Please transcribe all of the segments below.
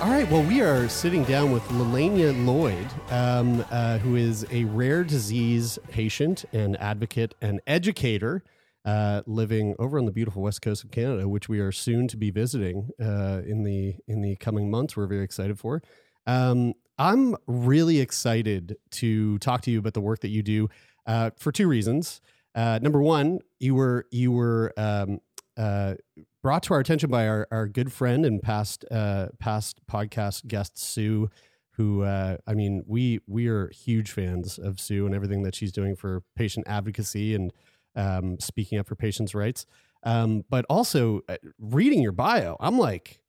All right. Well, we are sitting down with Lelainia Lloyd, um, uh, who is a rare disease patient and advocate and educator uh, living over on the beautiful west coast of Canada, which we are soon to be visiting uh, in the in the coming months. We're very excited for. Um, I'm really excited to talk to you about the work that you do uh, for two reasons. Uh, number one, you were you were um, uh, brought to our attention by our, our good friend and past uh, past podcast guest Sue, who uh, I mean we we are huge fans of Sue and everything that she's doing for patient advocacy and um, speaking up for patients' rights. Um, but also uh, reading your bio, I'm like,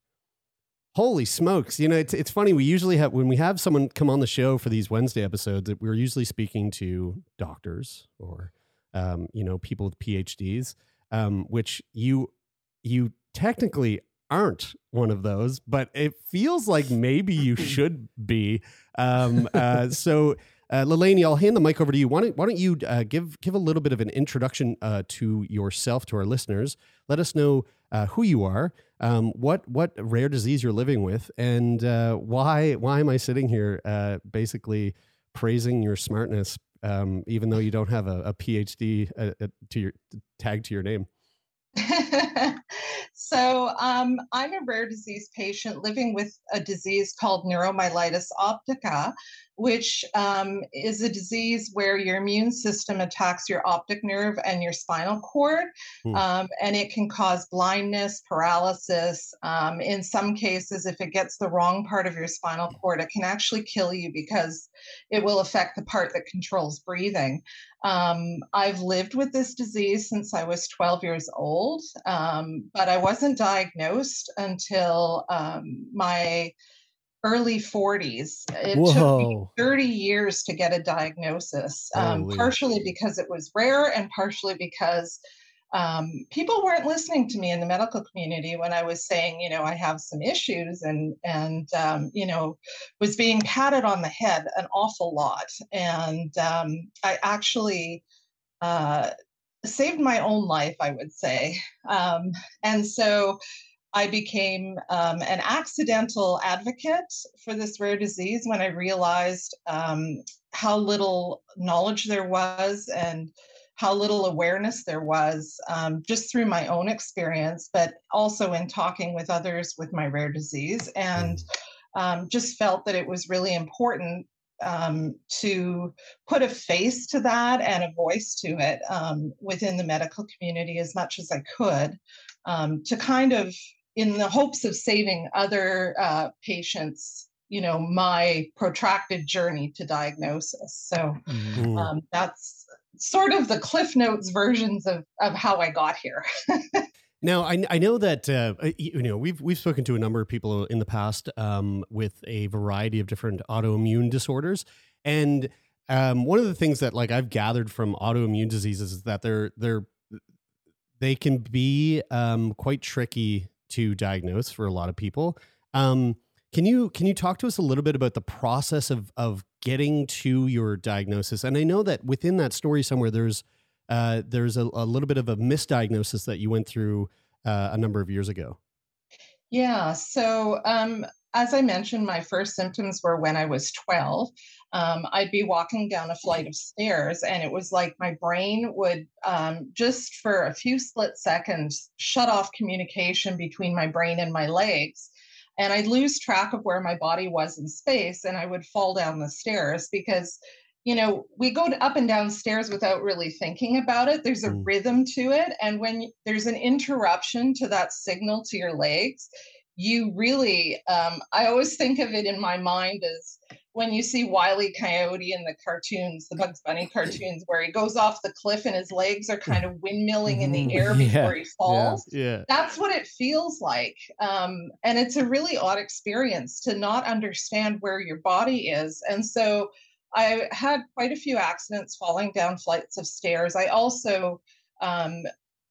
holy smokes! You know, it's it's funny. We usually have when we have someone come on the show for these Wednesday episodes, that we're usually speaking to doctors or um, you know people with PhDs, um, which you you technically aren't one of those, but it feels like maybe you should be. Um, uh, so, uh, I'll hand the mic over to you. Why don't, why don't you uh, give give a little bit of an introduction uh, to yourself to our listeners? Let us know uh, who you are, um, what what rare disease you're living with, and uh, why why am I sitting here uh, basically praising your smartness, um, even though you don't have a, a PhD to your tag to your name. so um, I'm a rare disease patient living with a disease called neuromyelitis optica, which um, is a disease where your immune system attacks your optic nerve and your spinal cord, Hmm. um, and it can cause blindness, paralysis. Um, in some cases, if it gets the wrong part of your spinal cord, it can actually kill you because it will affect the part that controls breathing. Um, I've lived with this disease since I was 12 years old, um, but I wasn't diagnosed until um, my early 40s. It took me 30 years to get a diagnosis, um, partially because it was rare and partially because um, people weren't listening to me in the medical community when I was saying, you know, I have some issues and, and um, you know, was being patted on the head an awful lot. And um, I actually uh, saved my own life, I would say. Um, and so I became um, an accidental advocate for this rare disease when I realized um, how little knowledge there was and how little awareness there was um, just through my own experience, but also in talking with others with my rare disease, and um, just felt that it was really important um, to put a face to that and a voice to it um, within the medical community as much as I could um, to kind of, in the hopes of saving other uh, patients, you know, my protracted journey to diagnosis. So Mm. um, that's sort of the Cliff Notes versions of, of how I got here. Now, I, I know that uh, you know we've we've spoken to a number of people in the past um, with a variety of different autoimmune disorders, and um, one of the things that like I've gathered from autoimmune diseases is that they're they're they can be um, quite tricky to diagnose for a lot of people. Um, can you can you talk to us a little bit about the process of of getting to your diagnosis? And I know that within that story somewhere there's uh, there's a, a little bit of a misdiagnosis that you went through uh, a number of years ago. Yeah. So, um, as I mentioned, my first symptoms were when I was 12. Um, I'd be walking down a flight of stairs, and it was like my brain would um, just for a few split seconds shut off communication between my brain and my legs. and I'd lose track of where my body was in space and I would fall down the stairs because you know, we go up and down stairs without really thinking about it. There's a mm. rhythm to it. And when there's an interruption to that signal to your legs, you really, um, I always think of it in my mind as when you see Wiley Coyote in the cartoons, the Bugs Bunny cartoons, where he goes off the cliff and his legs are kind of windmilling in the mm-hmm. air before he falls. Yeah, yeah. That's what it feels like. Um, and it's a really odd experience to not understand where your body is. And so I had quite a few accidents falling down flights of stairs. I also, um,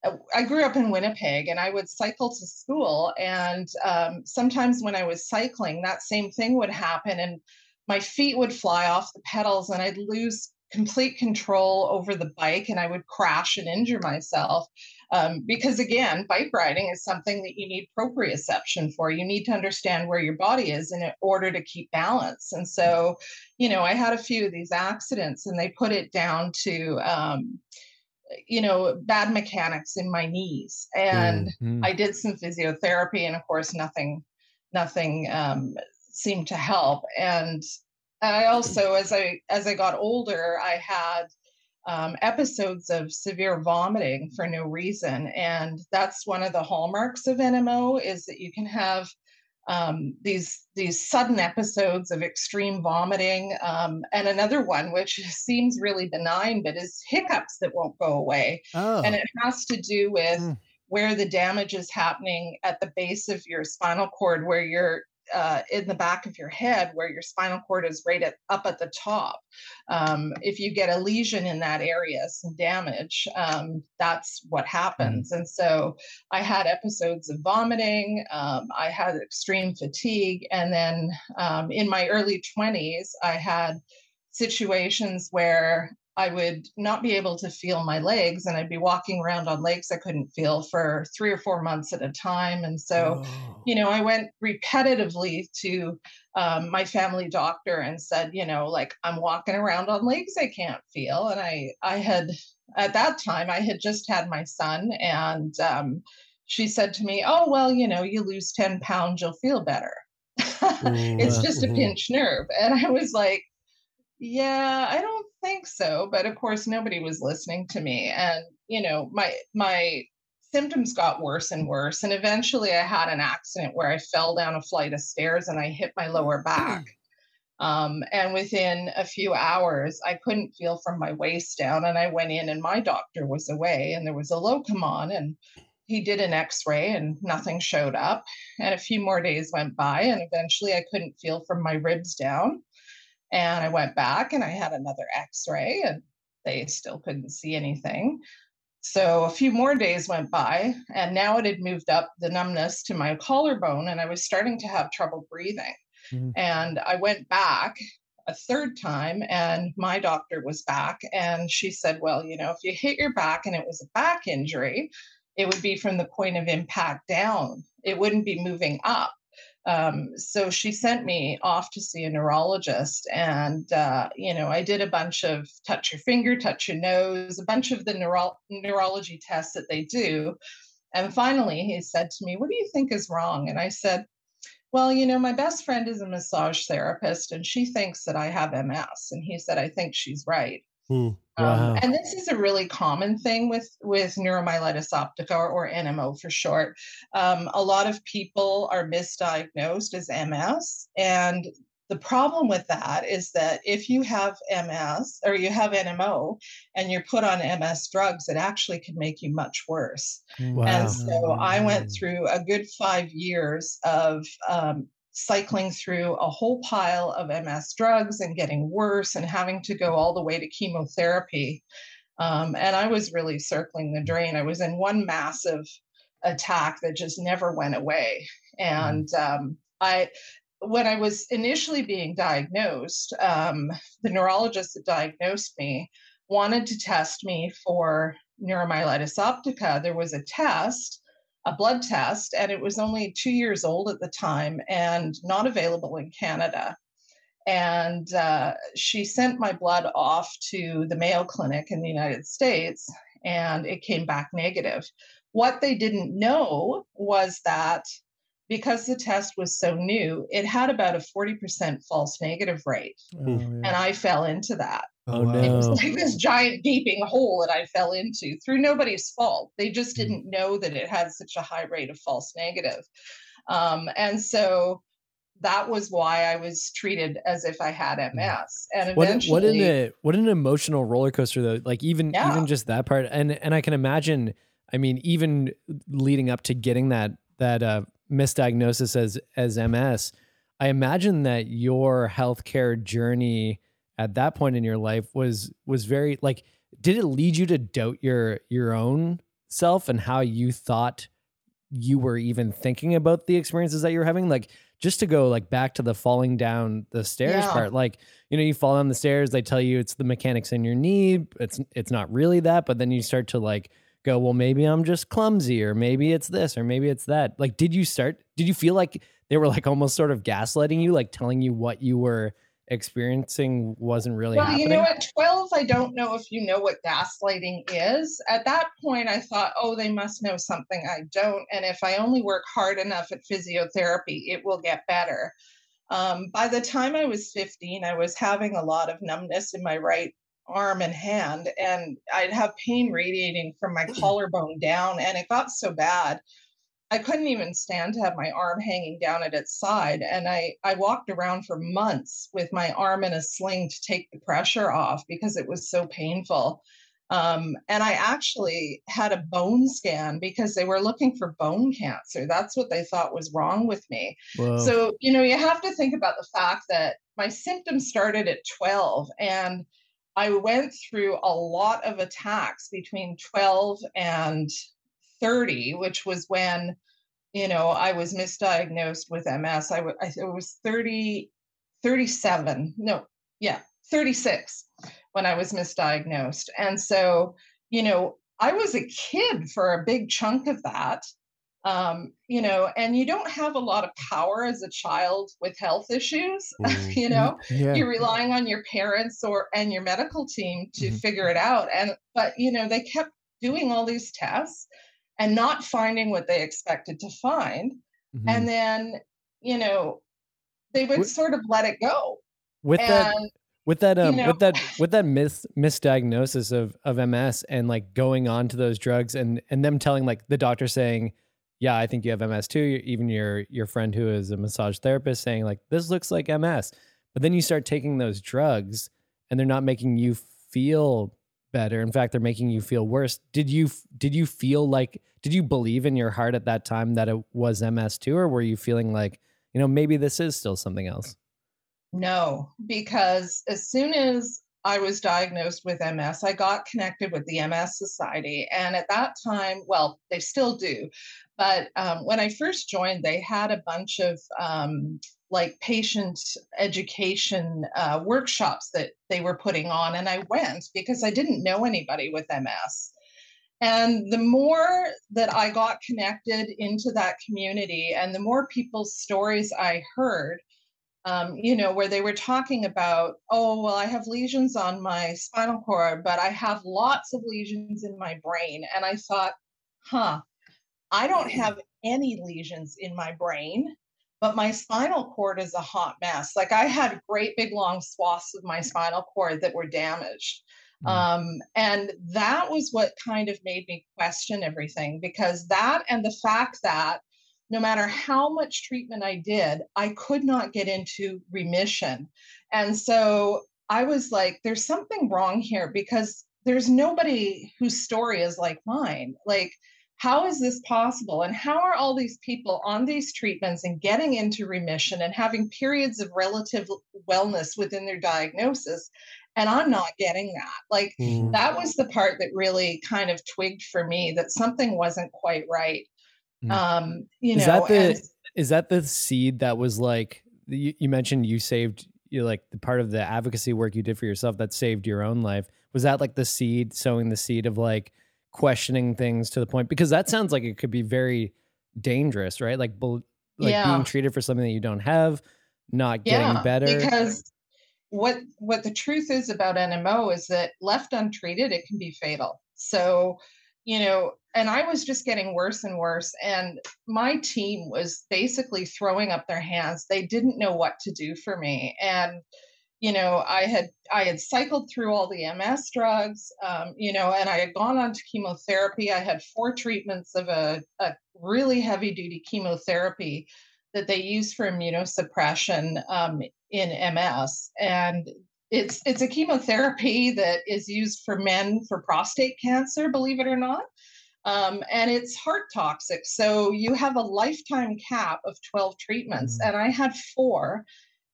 uh, I grew up in Winnipeg and I would cycle to school. And um, sometimes when I was cycling, that same thing would happen. And my feet would fly off the pedals and I'd lose complete control over the bike and I would crash and injure myself. Um, because again, bike riding is something that you need proprioception for. You need to understand where your body is in order to keep balance. And so, you know, I had a few of these accidents and they put it down to, um, you know, bad mechanics in my knees. And mm-hmm. I did some physiotherapy and of course nothing, nothing um, seemed to help. And I also, as I as I got older, I had um, episodes of severe vomiting for no reason, and that's one of the hallmarks of NMO is that you can have um, these these sudden episodes of extreme vomiting, um, and another one which seems really benign but is hiccups that won't go away, oh. and it has to do with. Mm. Where the damage is happening at the base of your spinal cord, where you're uh, in the back of your head where your spinal cord is right at, up at the top. Um, if you get a lesion in that area, some damage, um, that's what mm. happens. And so I had episodes of vomiting, um, I had extreme fatigue, and then um, in my early 20s, I had situations where I would not be able to feel my legs and I'd be walking around on legs I couldn't feel for three or four months at a time. And so, oh. you know, I went repetitively to um, my family doctor and said, you know, like I'm walking around on legs I can't feel. And I, I had, at that time, I had just had my son and um, she said to me, oh, well, you know, you lose 10 pounds, you'll feel better. it's just a pinched nerve. And I was like, yeah, I don't think so, but of course nobody was listening to me and you know, my my symptoms got worse and worse and eventually I had an accident where I fell down a flight of stairs and I hit my lower back. Um, and within a few hours, I couldn't feel from my waist down. And I went in, and my doctor was away, and there was a locum on, and he did an x ray, and nothing showed up. And a few more days went by, and eventually I couldn't feel from my ribs down. And I went back and I had another x ray, and they still couldn't see anything. So a few more days went by, and now it had moved up the numbness to my collarbone, and I was starting to have trouble breathing. Mm-hmm. And I went back a third time, and my doctor was back, and she said, Well, you know, if you hit your back and it was a back injury, it would be from the point of impact down, it wouldn't be moving up. Um, so she sent me off to see a neurologist, and uh, you know, I did a bunch of touch your finger, touch your nose, a bunch of the neuro- neurology tests that they do. And finally, he said to me, "What do you think is wrong?" And I said, "Well, you know, my best friend is a massage therapist, and she thinks that I have MS." And he said, "I think she's right." Hmm. Um, wow. Um, and this is a really common thing with with neuromyelitis optica or, or NMO for short. Um, a lot of people are misdiagnosed as MS, and the problem with that is that if you have MS or you have NMO and you're put on MS drugs, it actually can make you much worse. Wow. And so I went through a good five years of um, cycling through a whole pile of MS drugs and getting worse and having to go all the way to chemotherapy. Um, and I was really circling the drain. I was in one massive attack that just never went away. And um, I, when I was initially being diagnosed, um, the neurologist that diagnosed me wanted to test me for neuromyelitis optica. There was a test a blood test, and it was only two years old at the time and not available in Canada. And uh, she sent my blood off to the Mayo Clinic in the United States, and it came back negative. What they didn't know was that because the test was so new, it had about a 40% false negative rate. Oh, yeah. And I fell into that. Oh, wow. It was like this giant gaping hole that I fell into through nobody's fault. They just Mm. didn't know that it had such a high rate of false negative. Um, and so that was why I was treated as if I had MS. And Mm. what, eventually, what an a, what an emotional roller coaster though like even Yeah. even just that part and and i can imagine i mean even leading up to getting that that uh misdiagnosis as as ms i imagine that your healthcare journey at that point in your life was was very like did it lead you to doubt your your own self and how you thought you were even thinking about the experiences that you were having like just to go like back to the falling down the stairs Yeah. part like you know you fall down the stairs they tell you it's the mechanics in your knee it's it's not really that but then you start to like go well maybe i'm just clumsy or maybe it's this or maybe it's that like did you start did you feel like they were like almost sort of gaslighting you like telling you what you were experiencing wasn't really well, happening you know, at 12, I don't know if you know what gaslighting is. At that point, I thought, oh, they must know something I don't. And if I only work hard enough at physiotherapy, it will get better. Um, by the time I was 15, I was having a lot of numbness in my right arm and hand, and I'd have pain radiating from my collarbone down. And it got so bad I couldn't even stand to have my arm hanging down at its side. And I, I walked around for months with my arm in a sling to take the pressure off because it was so painful. Um, and I actually had a bone scan because they were looking for bone cancer. That's what they thought was wrong with me. So, you know, you have to think about the fact that my symptoms started at 12 and I went through a lot of attacks between 12 and 30, which was when, you know, I was misdiagnosed with MS. I it was 30, 37. No, yeah, 36 when I was misdiagnosed. And so, you know, I was a kid for a big chunk of that. Um, you know, and you don't have a lot of power as a child with health issues, Mm. you know yeah. you're relying on your parents or and your medical team to Mhm. figure it out and but you know they kept doing all these tests and not finding what they expected to find. Mhm. and then you know they would Wh- sort of let it go. With that with that um know- with that with that mis misdiagnosis of of MS and like going on to those drugs and and them telling like the doctor saying yeah I think you have MS too. Even your your friend who is a massage therapist saying like this looks like MS but then you start taking those drugs and they're not making you feel better. In fact they're making you feel worse. Did you did you feel like did you believe in your heart at that time that it was MS too or were you feeling like you know maybe this is still something else? No, because as soon as I was diagnosed with MS, I got connected with the MS Society. And at that time, well, they still do, but um, when I first joined, they had a bunch of um, like patient education uh, workshops that they were putting on. And I went because I didn't know anybody with MS. And the more that I got connected into that community and the more people's stories I heard, um, you know, where they were talking about, oh, well, I have lesions on my spinal cord, but I have lots of lesions in my brain. And I thought, huh, I don't have any lesions in my brain, but my spinal cord is a hot mess. Like I had great big long swaths of my spinal cord that were damaged. Mm. Um, and that was what kind of made me question everything because that and the fact that no matter how much treatment I did, I could not get into remission. And so I was like, there's something wrong here because there's nobody whose story is like mine. Like, how is this possible? And how are all these people on these treatments and getting into remission and having periods of relative wellness within their diagnosis? And I'm not getting that. Like, Mm. that was the part that really kind of twigged for me that something wasn't quite right. Mm. Um, you Is know, that the- and is that the seed that was like you, you mentioned you saved you like the part of the advocacy work you did for yourself that saved your own life was that like the seed sowing the seed of like questioning things to the point because that sounds like it could be very dangerous right like like Yeah. being treated for something that you don't have not getting better Because what what the truth is about NMO is that left untreated, it can be fatal. So, you know, and I was just getting worse and worse. And my team was basically throwing up their hands. They didn't know what to do for me. And, you know, I had I had cycled through all the MS drugs, um, you know, and I had gone on to chemotherapy. I had four treatments of a, a really heavy duty chemotherapy that they use for immunosuppression um, in MS, and it's it's a chemotherapy that is used for men for prostate cancer, believe it or not. Um, and it's heart toxic. So you have a lifetime cap of 12 treatments. Mm. And I had four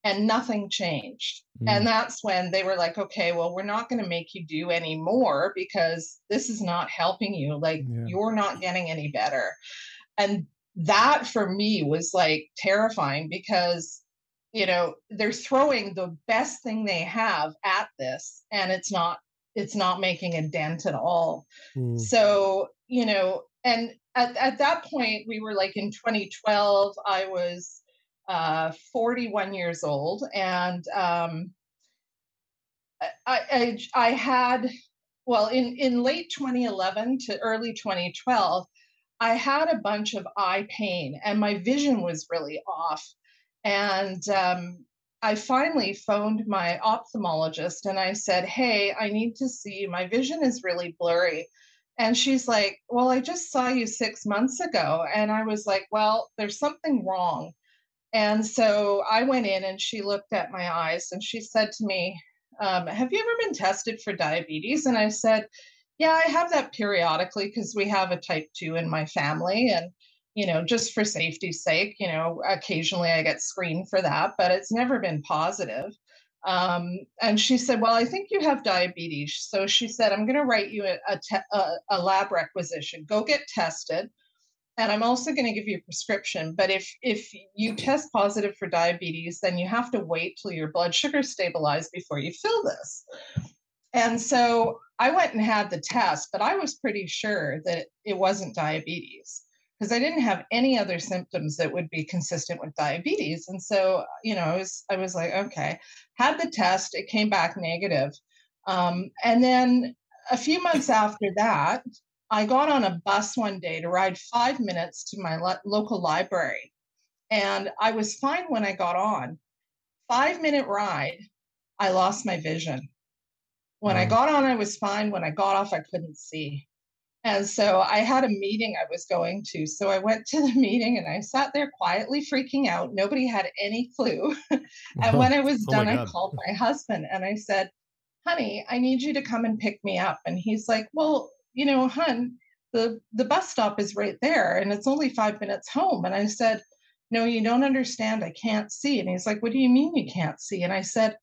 and nothing changed. Mm. And that's when they were like, okay, well, we're not going to make you do any more because this is not helping you. Like, yeah. you're not getting any better. And that for me was like terrifying because you know they're throwing the best thing they have at this and it's not it's not making a dent at all mm. so you know and at, at that point we were like in 2012 i was uh 41 years old and um I, I i had well in in late 2011 to early 2012 i had a bunch of eye pain and my vision was really off and um, I finally phoned my ophthalmologist and I said, Hey, I need to see, my vision is really blurry. And she's like, Well, I just saw you six months ago. And I was like, Well, there's something wrong. And so I went in and she looked at my eyes and she said to me, um, Have you ever been tested for diabetes? And I said, Yeah, I have that periodically because we have a type 2 in my family. And you know, just for safety's sake, you know, occasionally I get screened for that, but it's never been positive. Um, and she said, Well, I think you have diabetes. So she said, I'm going to write you a, te- a, a lab requisition. Go get tested. And I'm also going to give you a prescription. But if if you test positive for diabetes, then you have to wait till your blood sugar stabilizes before you fill this. And so I went and had the test, but I was pretty sure that it wasn't diabetes because I didn't have any other symptoms that would be consistent with diabetes. And so, you know, I was I was like, okay, had the test, it came back negative. Um, and then a few months after that, I got on a bus one day to ride five minutes to my lo- local library. And I was fine when I got on. Five minute ride, I lost my vision. When I mm. got on, I was fine. When I got off, I couldn't see. And so I had a meeting I was going to. So I went to the meeting and I sat there quietly freaking out. Nobody had any clue. and when I was oh done, I called my husband and I said, honey, I need you to come and pick me up. And he's like, well, you know, hun, the, the bus stop is right there and it's only five minutes home. And I said, no, you don't understand. I can't see. And he's like, what do you mean you can't see? And I said,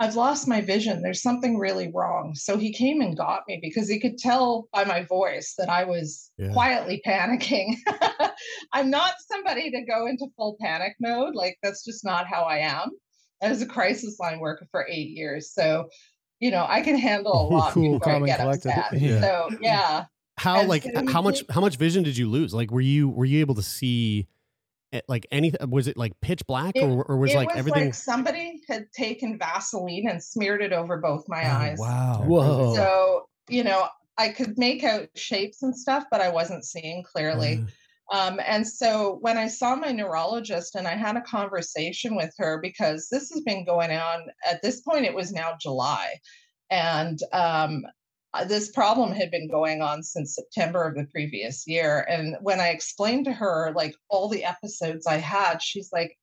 I've lost my vision. There's something really wrong. So he came and got me because he could tell by my voice that I was yeah. quietly panicking. I'm not somebody to go into full panic mode. Like, that's just not how I am. I was a crisis line worker for eight years. So, you know, I can handle a lot cool, before I get collected. upset. Yeah. So, yeah. How, and like, so how much, how much vision did you lose? Like, were you, were you able to see Eh, like anything was it like pitch black it, or, or was it like was everything like somebody had taken vaseline and smeared it over both my oh, eyes wow whoa so you know i could make out shapes and stuff but i wasn't seeing clearly um, and so when i saw my neurologist and i had a conversation with her because this has been going on at this point it was now july and um, uh, this problem had been going on since September of the previous year. And when I explained to her like all the episodes I had, she's like,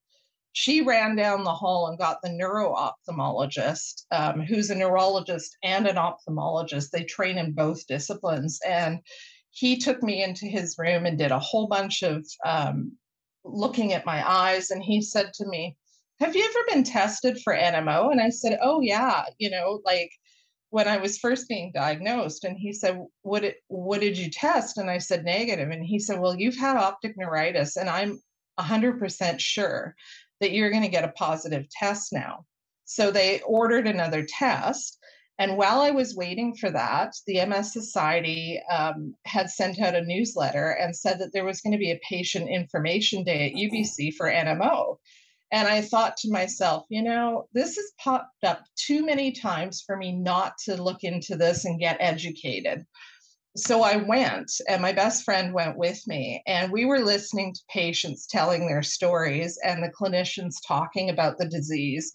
she ran down the hall and got the neuro ophthalmologist, um, who's a neurologist and an ophthalmologist. They train in both disciplines. And he took me into his room and did a whole bunch of um, looking at my eyes. And he said to me, Have you ever been tested for NMO? And I said, Oh, yeah. You know, like when I was first being diagnosed, and he said, "What it, what did you test?" And I said Negative. and he said, "Well, you've had optic neuritis, and I'm 100% sure that you're going to get a positive test now." So they ordered another test, and while I was waiting for that, the MS Society um, had sent out a newsletter and said that there was going to be a patient information day at UBC for NMO. And I thought to myself, you know, this has popped up too many times for me not to look into this and get educated. so I went, and my best friend went with me, and we were listening to patients telling their stories and the clinicians talking about the disease.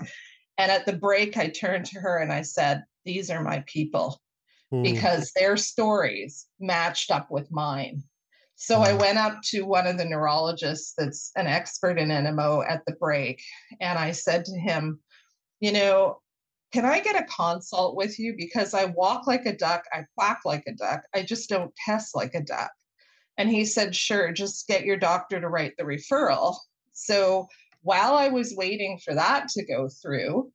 And at the break, I turned to her and I said, These are my people Hmm. because their stories matched up with mine. So I went up to one of the neurologists that's an expert in NMO at the break, and I said to him, You know, can I get a consult with you? Because I walk like a duck, I quack like a duck, I just don't test like a duck. And he said, Sure, just get your doctor to write the referral. So while I was waiting for that to go through,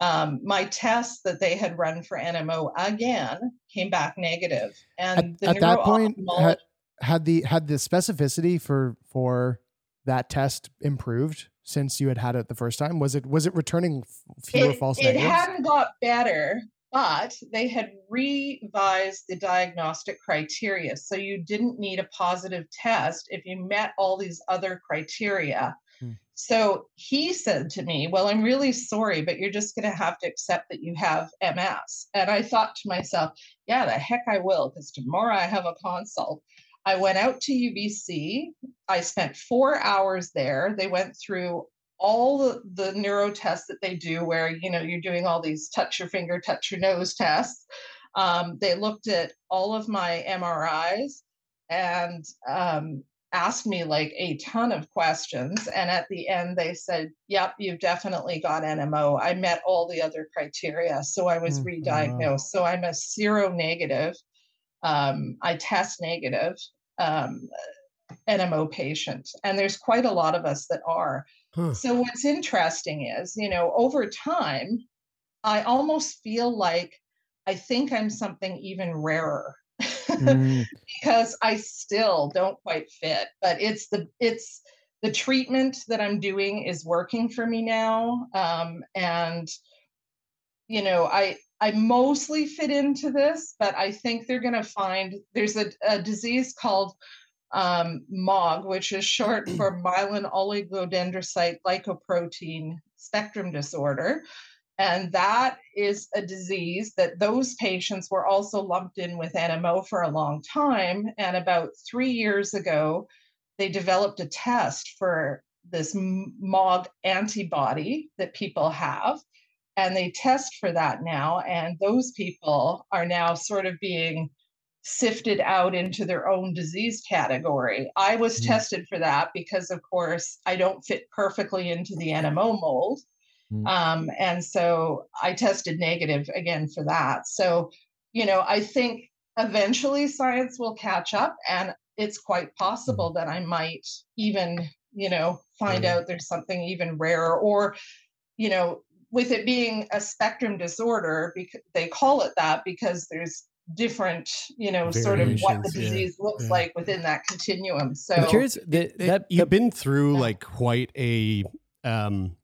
um, my test that they had run for NMO again came back negative. And At, the at that point, had, had the had the specificity for for that test improved since you had had it the first time? Was it was it returning fewer it, false it negatives? hadn't got better, but they had revised the diagnostic criteria. So you didn't need a positive test if you met all these other criteria. So he said to me, Well, I'm really sorry, but you're just going to have to accept that you have MS. And I thought to myself, Yeah, the heck I will, because tomorrow I have a consult. I went out to UBC. I spent four hours there. They went through all the, the neuro tests that they do where you know you're doing all these touch your finger touch your nose tests um, they looked at all of my mris and um, asked me like a ton of questions and at the end they said yep you've definitely got nmo i met all the other criteria so i was Hmm, re-diagnosed. So i'm a seronegative um, i test negative um, nmo patient and there's quite a lot of us that are. Huh. so what's interesting is, you know, over time, I almost feel like I think I'm something even rarer Mm, because I still don't quite fit. But it's the it's the treatment that I'm doing is working for me now, um, and you know, I I mostly fit into this, but I think they're going to find there's a, a disease called um, MOG, which is short for myelin oligodendrocyte glycoprotein spectrum disorder. And that is a disease that those patients were also lumped in with NMO for a long time. And about three years ago, they developed a test for this MOG antibody that people have. And they test for that now. And those people are now sort of being sifted out into their own disease category. I was Mm. tested for that because, of course, I don't fit perfectly into the NMO mold. Mm. Um, and so I tested negative again for that. So, you know, I think eventually science will catch up, and it's quite possible that I might even, you know, find Yeah. out there's something even rarer or, you know, with it being a spectrum disorder, because they call it that because there's different, you know, sort of what the Variations, yeah, disease looks yeah. like within that continuum. So I'm curious that, It- that you've the- been through Yeah. like quite a um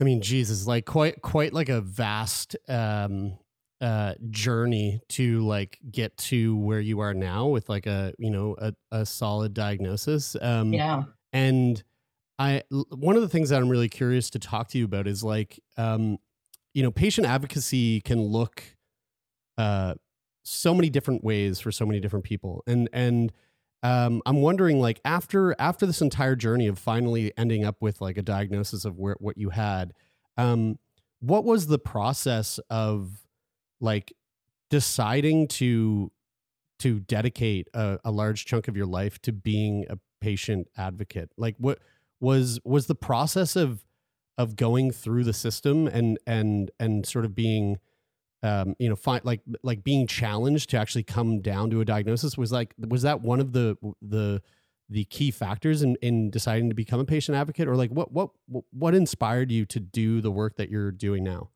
i mean jesus like quite quite like a vast um uh journey to like get to where you are now with like a you know a, a solid diagnosis um yeah. and i one of the things that i'm really curious to talk to you about is like um you know patient advocacy can look uh so many different ways for so many different people and and um i'm wondering like after after this entire journey of finally ending up with like a diagnosis of where what you had um what was the process of like deciding to to dedicate a, a large chunk of your life to being a patient advocate? Like what was was the process of of going through the system and and and sort of being um you know find like like being challenged to actually come down to a diagnosis was like was that one of the the the key factors in in deciding to become a patient advocate or like what what what inspired you to do the work that you're doing now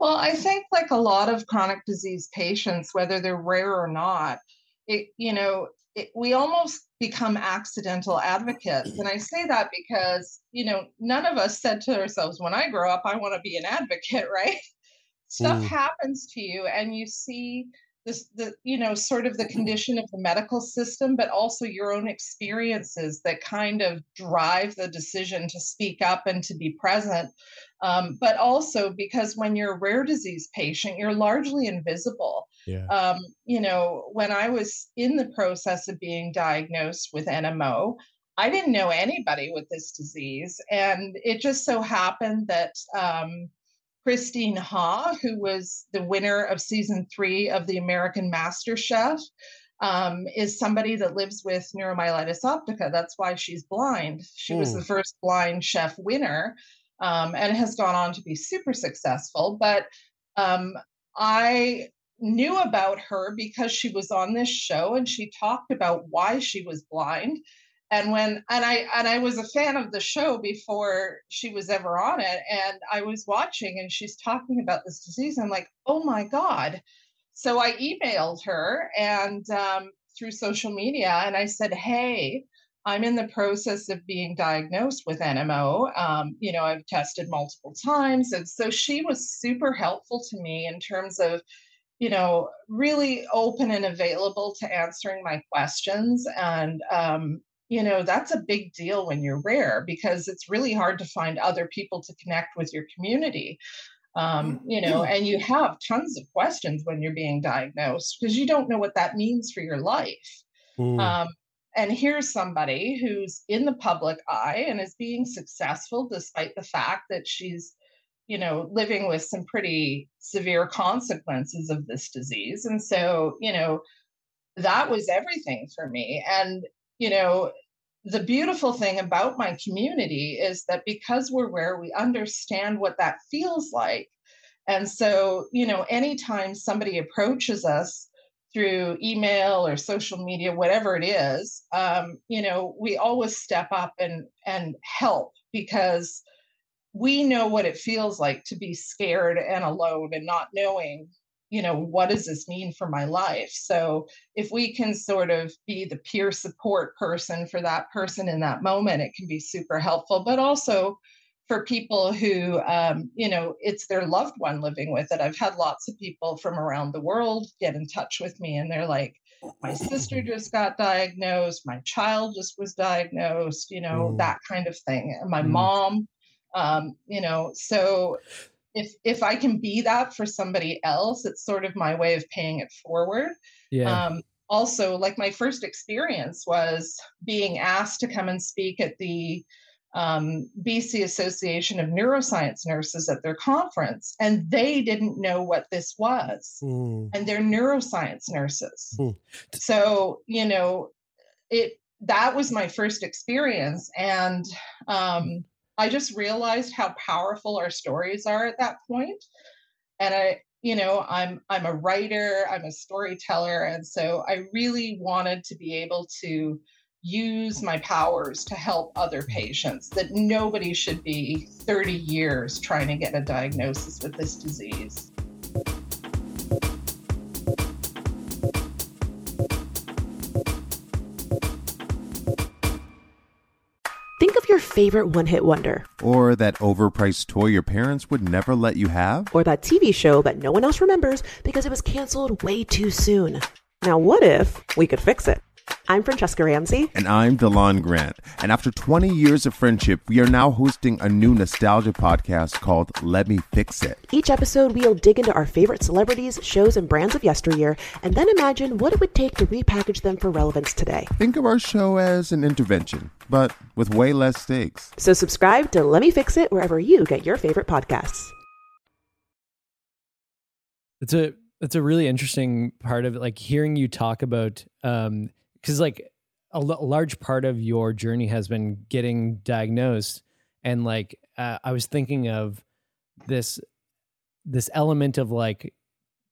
Well, I think like a lot of chronic disease patients, whether they're rare or not, it you know, it, we almost become accidental advocates. And I say that because, you know, none of us said to ourselves, when I grow up, I want to be an advocate, right? Stuff Mm. happens to you and you see this the you know sort of the condition of the medical system but also your own experiences that kind of drive the decision to speak up and to be present um, but also because when you're a rare disease patient you're largely invisible Yeah. um, you know when i was in the process of being diagnosed with nmo i didn't know anybody with this disease and it just so happened that um, Christine Ha, who was the winner of season three of the American Master Chef, um, is somebody that lives with neuromyelitis optica. That's why she's blind. She was Hmm. the first blind chef winner um, and has gone on to be super successful. But um, I knew about her because she was on this show and she talked about why she was blind and when and i and i was a fan of the show before she was ever on it and i was watching and she's talking about this disease i'm like oh my god. So i emailed her and um, through social media and i said hey i'm in the process of being diagnosed with nmo um, you know i've tested multiple times. And so she was super helpful to me in terms of you know really open and available to answering my questions and um, you know that's a big deal when you're rare because it's really hard to find other people to connect with your community um, you know and you have tons of questions when you're being diagnosed because you don't know what that means for your life. Mm. um, and here's somebody who's in the public eye and is being successful despite the fact that she's you know living with some pretty severe consequences of this disease. And so you know that was everything for me. And you know the beautiful thing about my community is that because we're where we understand what that feels like. And so you know anytime somebody approaches us through email or social media whatever it is um, you know we always step up and and help because we know what it feels like to be scared and alone and not knowing you know what does this mean for my life? So if we can sort of be the peer support person for that person in that moment it can be super helpful but also for people who um, you know it's their loved one living with it. I've had lots of people from around the world get in touch with me and they're like my sister just got diagnosed. My child just was diagnosed you know Mm. that kind of thing. And my Mm. mom um, you know so if if i can be that for somebody else it's sort of my way of paying it forward Yeah. um, also like my first experience was being asked to come and speak at the um, bc association of neuroscience nurses at their conference and they didn't know what this was Mm. and they're neuroscience nurses Hmm. so you know it that was my first experience and um, i just realized how powerful our stories are at that point. And i you know i'm i'm a writer i'm a storyteller and so i really wanted to be able to use my powers to help other patients that nobody should be 30 years trying to get a diagnosis with this disease favorite one hit wonder, Or that overpriced toy your parents would never let you have? or that TV show that no one else remembers because it was canceled way too soon. Now, what if we could fix it? I'm Franchesca Ramsey. And I'm DeLon Grant. And after 20 years of friendship, we are now hosting a new nostalgia podcast called Let Me Fix It. Each episode, we'll dig into our favorite celebrities, shows, and brands of yesteryear, and then imagine what it would take to repackage them for relevance today. Think of our show as an intervention, but with way less stakes. So subscribe to Let Me Fix It wherever you get your favorite podcasts. It's a it's a really interesting part of it, like hearing you talk about um because like a, l- a large part of your journey has been getting diagnosed and like uh, I was thinking of this this element of like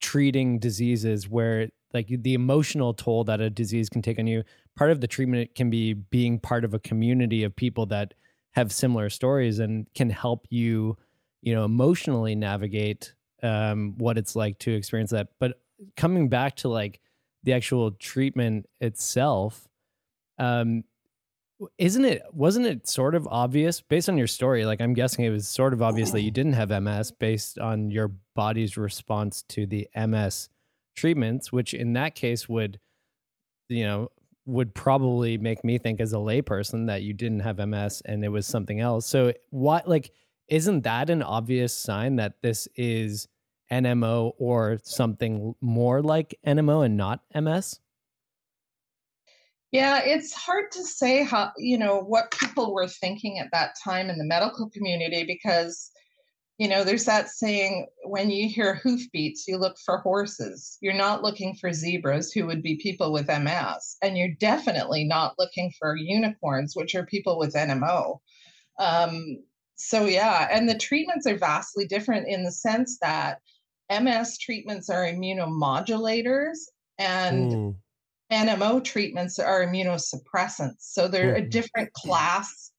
treating diseases where like the emotional toll that a disease can take on you. Part of the treatment can be being part of a community of people that have similar stories and can help you you know emotionally navigate um what it's like to experience that. But coming back to like the actual treatment itself um isn't it wasn't it sort of obvious based on your story like i'm guessing it was sort of obvious that you didn't have ms based on your body's response to the ms treatments, which in that case would, you know, would probably make me think as a layperson that you didn't have MS and it was something else. So what like isn't that an obvious sign that this is NMO or something more like NMO and not MS? Yeah, it's hard to say how, you know, what people were thinking at that time in the medical community because, you know, there's that saying when you hear hoofbeats, you look for horses. You're not looking for zebras, who would be people with MS. And you're definitely not looking for unicorns, which are people with NMO. Um, so, yeah, and the treatments are vastly different in the sense that MS treatments are immunomodulators and Mm. NMO treatments are immunosuppressants. So they're a Mhm. different class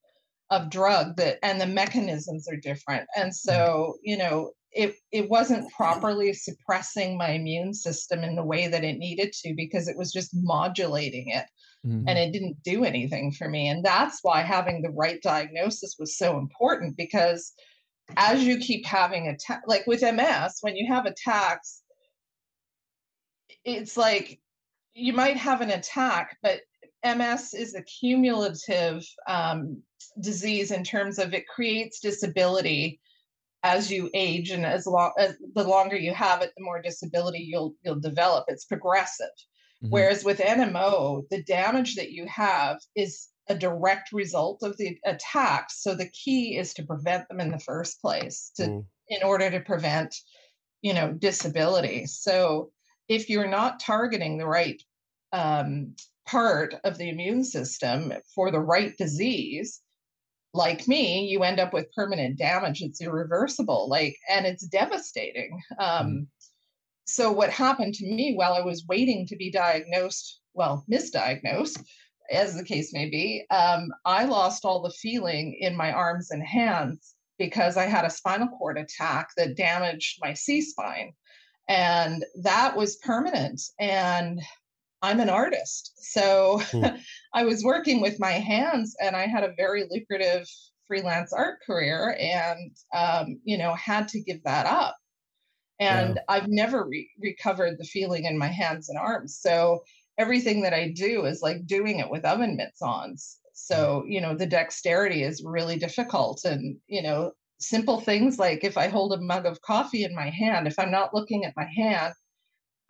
of drug that and the mechanisms are different. And so, you know, it it wasn't properly suppressing my immune system in the way that it needed to because it was just modulating it Mm-hmm. and it didn't do anything for me. And that's why having the right diagnosis was so important because as you keep having attack like with MS, when you have attacks, it's like you might have an attack, but MS is a cumulative um, disease in terms of it creates disability as you age and as long as the longer you have it, the more disability you'll you'll develop. It's progressive. Whereas with NMO, the damage that you have is a direct result of the attacks. So the key is to prevent them in the first place to Mm. in order to prevent, you know, disability. So if you're not targeting the right um, part of the immune system for the right disease, like me, you end up with permanent damage. It's irreversible, like, and it's devastating. Um, so what happened to me while I was waiting to be diagnosed, well, misdiagnosed, as the case may be, um, I lost all the feeling in my arms and hands because I had a spinal cord attack that damaged my C spine. And that was permanent. And I'm an artist. So Hmm. I was working with my hands and I had a very lucrative freelance art career and, um, you know, had to give that up. And I've never re- recovered the feeling in my hands and arms. So everything that I do is like doing it with oven mitts on. So, you know, the dexterity is really difficult. And, you know, simple things like if I hold a mug of coffee in my hand, if I'm not looking at my hand,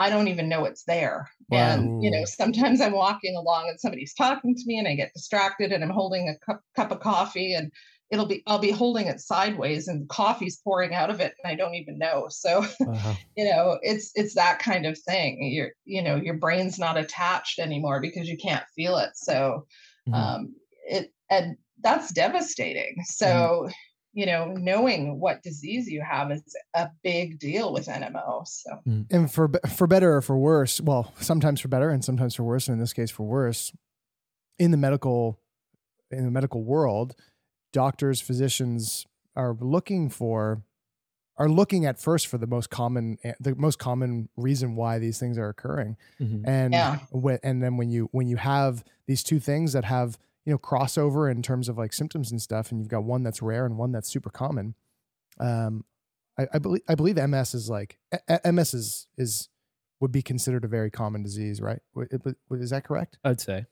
I don't even know it's there. And, you know, sometimes I'm walking along and somebody's talking to me and I get distracted and I'm holding a cup, cup of coffee and it'll be, I'll be holding it sideways and coffee's pouring out of it and I don't even know. So, Wow. you know, it's, it's that kind of thing. Your, you know, your brain's not attached anymore because you can't feel it. So, Mhm. um, it, and that's devastating. So, you know, knowing what disease you have is a big deal with NMO. So, and for for better or for worse, well, sometimes for better and sometimes for worse, and in this case for worse, in the medical in the medical world, doctors, physicians are looking for are looking at first for the most common the most common reason why these things are occurring. Mhm. And Yeah. whe- and then when you when you have these two things that have you know crossover in terms of like symptoms and stuff, and you've got one that's rare and one that's super common. Um, I, I believe I believe MS is like a- a- MS is is would be considered a very common disease, right? W- Is that correct? I'd say.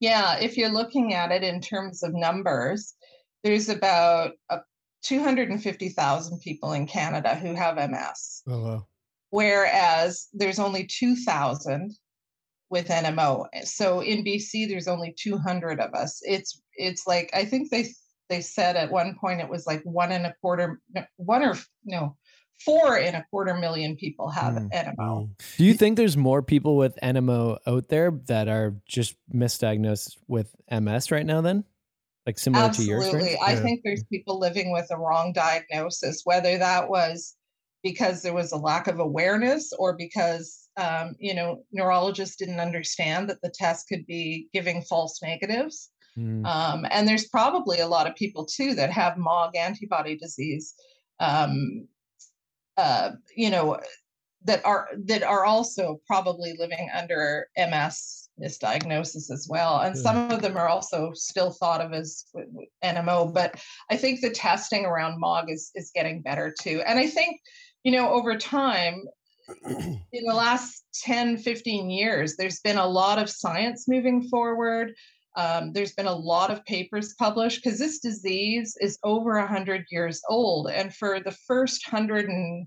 yeah, if you're looking at it in terms of numbers, there's about uh, 250,000 people in Canada who have MS, Oh wow. whereas there's only 2,000 with NMO. So in BC, there's only 200 of us. It's it's like I think they they said at one point it was like one and a quarter, one or no, four and a quarter million people have Mm. NMO. Do you think there's more people with NMO out there that are just misdiagnosed with MS right now then? Like similar to your Absolutely. experience? I think there's people living with a wrong diagnosis, whether that was because there was a lack of awareness or because, um, you know, neurologists didn't understand that the test could be giving false negatives. Mm. Um, and there's probably a lot of people too that have MOG antibody disease, um, uh, you know, that are that are also probably living under MS misdiagnosis as well. And some of them are also still thought of as NMO. But I think the testing around MOG is is getting better too. And I think, you know, over time, in the last 10, 15 years, there's been a lot of science moving forward. Um, there's been a lot of papers published because this disease is over 100 years old. And for the first 100 and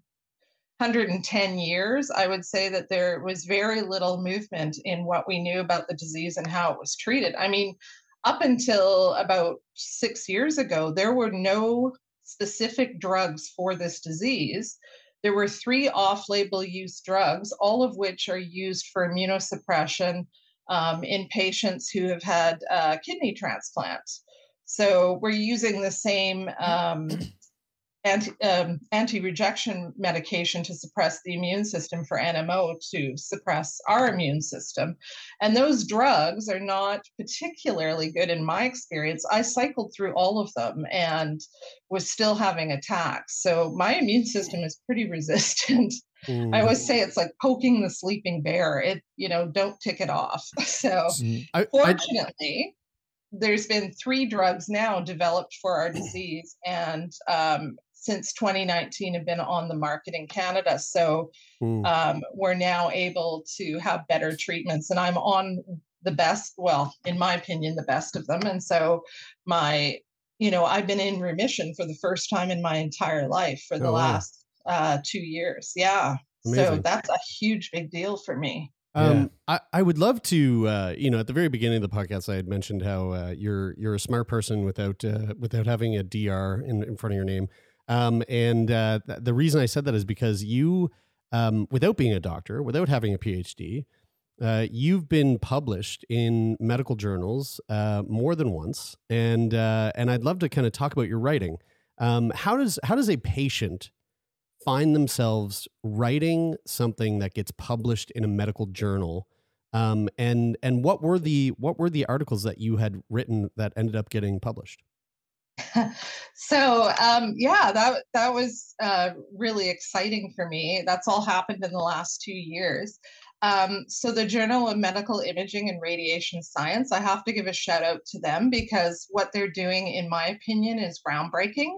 110 years, I would say that there was very little movement in what we knew about the disease and how it was treated. I mean, up until about six years ago, there were no specific drugs for this disease. There were three off label use drugs, all of which are used for immunosuppression um, in patients who have had uh, kidney transplants. So we're using the same um, anti, um, anti-rejection medication to suppress the immune system for NMO to suppress our immune system. And those drugs are not particularly good in my experience. I cycled through all of them and was still having attacks. So my immune system is pretty resistant. Mm. I always say it's like poking the sleeping bear. It, you know, don't tick it off. So mm. I, fortunately, I, there's been three drugs now developed for our disease, and um, since 2019 have been on the market in Canada. So mm. um, we're now able to have better treatments. And I'm on the best, well, in my opinion, the best of them. And so my, you know, I've been in remission for the first time in my entire life for the oh, last wow. uh, two years. Yeah. Amazing. So that's a huge big deal for me. Um, I, I would love to, uh, you know, at the very beginning of the podcast, I had mentioned how uh, you're you're a smart person without uh, without having a DR in, in front of your name. Um, and uh, th- the reason I said that is because you, um, without being a doctor, without having a PhD, uh, you've been published in medical journals uh, more than once, and uh, and I'd love to kind of talk about your writing. Um, how does how does a patient find themselves writing something that gets published in a medical journal? Um, and and what were the what were the articles that you had written that ended up getting published? so um, yeah, that that was uh, really exciting for me. That's all happened in the last two years. Um, so the Journal of Medical Imaging and Radiation Science, I have to give a shout out to them because what they're doing, in my opinion, is groundbreaking.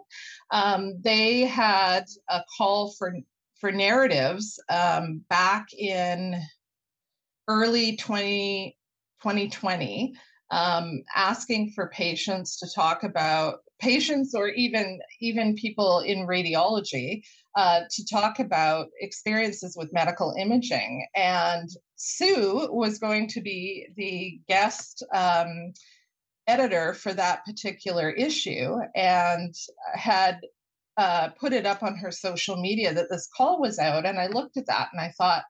Um, they had a call for for narratives um, back in early 20, 2020 um, asking for patients to talk about patients or even even people in radiology uh, to talk about experiences with medical imaging. And Sue was going to be the guest um, editor for that particular issue and had uh, put it up on her social media that this call was out. And I looked at that and I thought,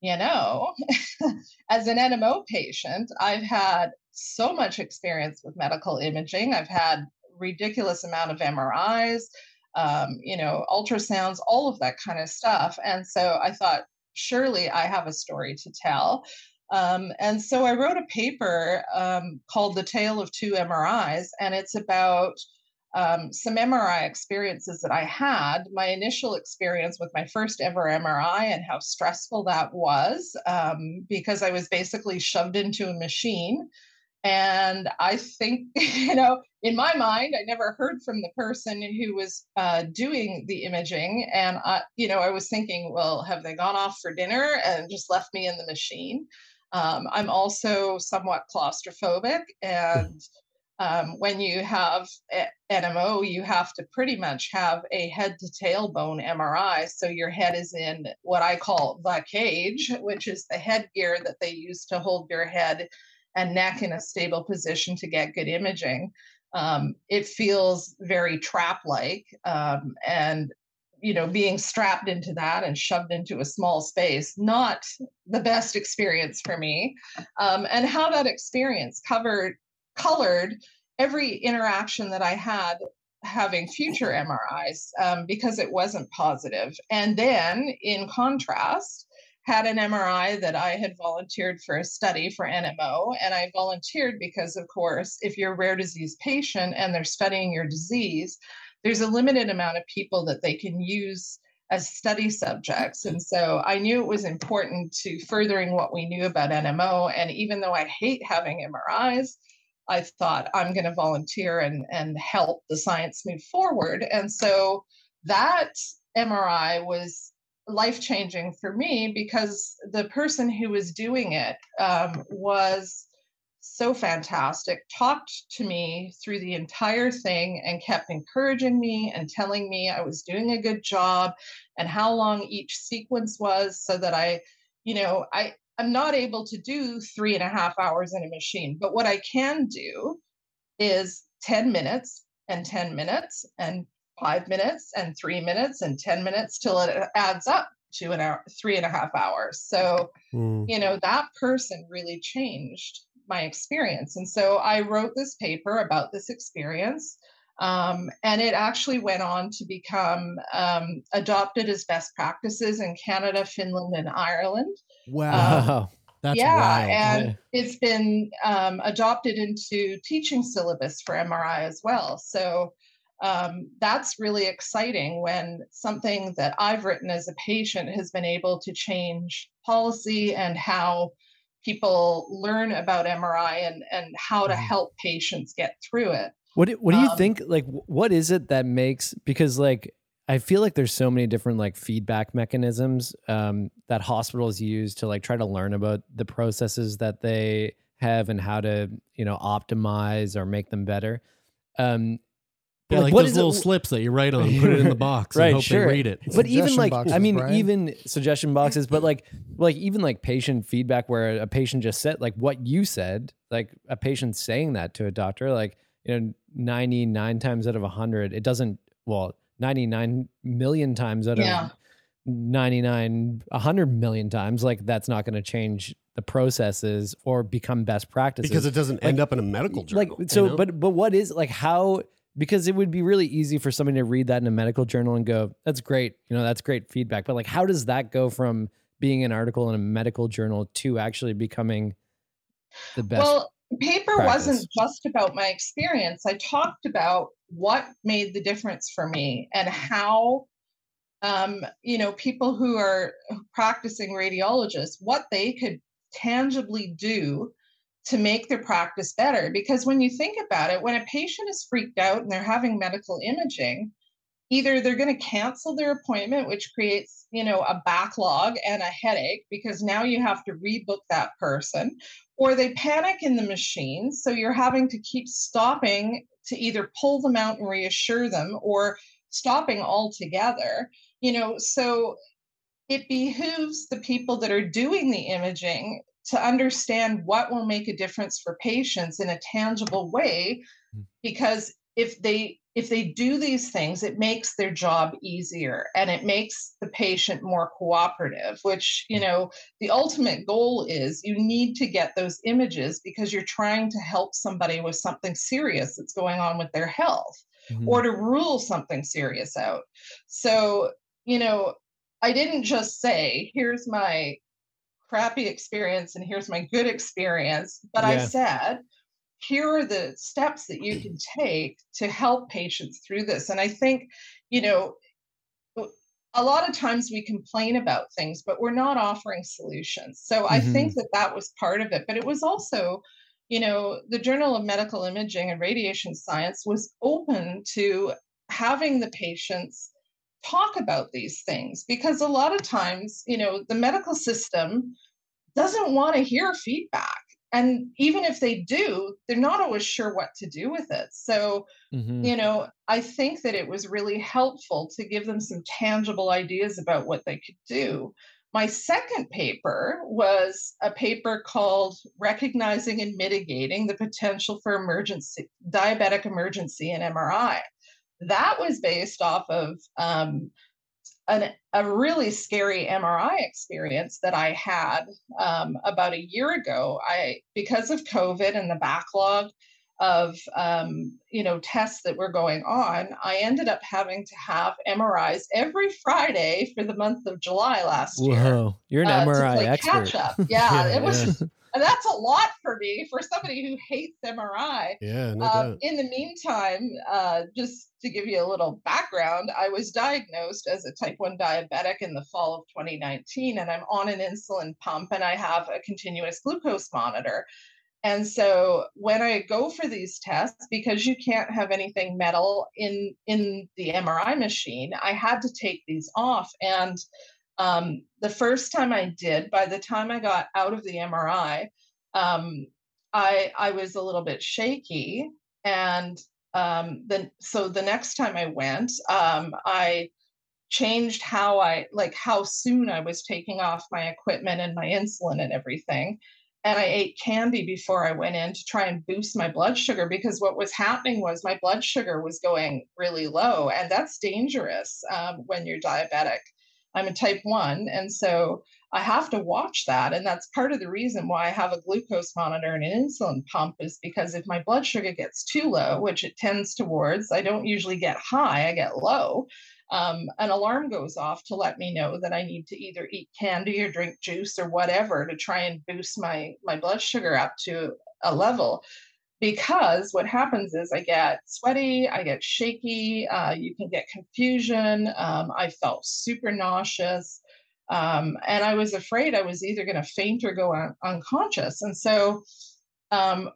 you know, as an NMO patient, I've had so much experience with medical imaging. I've had ridiculous amount of MRIs, um, you know, ultrasounds, all of that kind of stuff. And so I thought, surely I have a story to tell. Um, and so I wrote a paper um, called The Tale of Two MRIs, and it's about um, some MRI experiences that I had. My initial experience with my first ever MRI and how stressful that was um, because I was basically shoved into a machine and I think, you know, in my mind, I never heard from the person who was uh, doing the imaging. And, I, you know, I was thinking, well, have they gone off for dinner and just left me in the machine? Um, I'm also somewhat claustrophobic. And um, when you have NMO, you have to pretty much have a head to tailbone MRI. So your head is in what I call the cage, which is the headgear that they use to hold your head and neck in a stable position to get good imaging. Um, it feels very trap like. Um, and, you know, being strapped into that and shoved into a small space, not the best experience for me. Um, and how that experience covered, colored every interaction that I had having future MRIs um, because it wasn't positive. And then, in contrast, had an MRI that I had volunteered for a study for NMO. And I volunteered because, of course, if you're a rare disease patient and they're studying your disease, there's a limited amount of people that they can use as study subjects. And so I knew it was important to furthering what we knew about NMO. And even though I hate having MRIs, I thought I'm going to volunteer and, and help the science move forward. And so that MRI was life changing for me because the person who was doing it um, was so fantastic, talked to me through the entire thing and kept encouraging me and telling me I was doing a good job and how long each sequence was so that I, you know, I, I'm not able to do three and a half hours in a machine, but what I can do is 10 minutes and 10 minutes and five minutes and three minutes and 10 minutes till it adds up to an hour, three and a half hours. So, Mm. you know, that person really changed my experience. And so I wrote this paper about this experience. Um, and it actually went on to become um, adopted as best practices in Canada, Finland, and Ireland. Wow. That's yeah, wild. and it's been um, adopted into teaching syllabus for MRI as well. So um, that's really exciting when something that I've written as a patient has been able to change policy and how people learn about MRI and, and how to help patients get through it. What do, what do you Um, think? Like, what is it that makes? Because like, I feel like there's so many different like feedback mechanisms um, that hospitals use to like try to learn about the processes that they have and how to you know optimize or make them better. Um, Yeah, like what those is little it- slips that you write on, put it in the box, right? and hope sure. they read it. But even like, boxes, I mean, Brian. even suggestion boxes, but like, like even like patient feedback where a patient just said like what you said, like a patient saying that to a doctor, like you know, ninety nine times out of hundred, it doesn't. Well, ninety nine million times out of Yeah. of ninety nine, hundred million times, like that's not going to change the processes or become best practices because it doesn't end up in a medical journal. like so you know? but but what is like how because it would be really easy for somebody to read that in a medical journal and go that's great you know that's great feedback but like how does that go from being an article in a medical journal to actually becoming the best Well, paper practice. wasn't just about my experience. I talked about what made the difference for me and how, um, you know, people who are practicing radiologists, what they could tangibly do to make their practice better. Because when you think about it, when a patient is freaked out and they're having medical imaging, either they're going to cancel their appointment which creates you know a backlog and a headache because now you have to rebook that person or they panic in the machine so you're having to keep stopping to either pull them out and reassure them or stopping altogether you know so it behooves the people that are doing the imaging to understand what will make a difference for patients in a tangible way because if they if they do these things it makes their job easier and it makes the patient more cooperative which you know the ultimate goal is you need to get those images because you're trying to help somebody with something serious that's going on with their health Mhm. or to rule something serious out. So you know i didn't just say here's my crappy experience and here's my good experience. But i said here are the steps that you can take to help patients through this. And i think you know a lot of times we complain about things but we're not offering solutions. So i think mm-hmm. that that was part of it. But it was also you know the journal of medical imaging and radiation science was open to having the patients talk about these things because a lot of times you know the medical system doesn't want to hear feedback. And even if they do they're not always sure what to do with it. So Mhm. you know i think that it was really helpful to give them some tangible ideas about what they could do. My second paper was a paper called recognizing and mitigating the potential for emergency diabetic emergency in mri that was based off of um, an, a really scary MRI experience that I had um, about a year ago. I because of COVID and the backlog of um, you know tests that were going on, I ended up having to have MRIs every Friday for the month of July last year. whoa you're an uh, MRI expert catch up. Yeah, it was. yeah. And that's a lot for me for somebody who hates MRI. yeah, no Uh, doubt. in the meantime, uh, just to give you a little background, I was diagnosed as a type 1 diabetic in the fall of 2019, and I'm on an insulin pump and I have a continuous glucose monitor. And so when I go for these tests, because you can't have anything metal in in the MRI machine, I had to take these off. And Um, the first time I did, by the time I got out of the MRI, um, I I was a little bit shaky, and um, then so the next time I went, um, I changed how I like how soon I was taking off my equipment and my insulin and everything. And I ate candy before I went in to try and boost my blood sugar because what was happening was my blood sugar was going really low, and that's dangerous um, when you're diabetic. I'm a type one, and so I have to watch that. And that's part of the reason why I have a glucose monitor and an insulin pump is because if my blood sugar gets too low, which it tends towards, I don't usually get high, I get low um, an alarm goes off to let me know that I need to either eat candy or drink juice or whatever to try and boost my my blood sugar up to a level. Because what happens is I get sweaty, I get shaky, uh, you can get confusion. Um, I felt super nauseous. Um, and I was afraid I was either going to faint or go un- unconscious. And so um,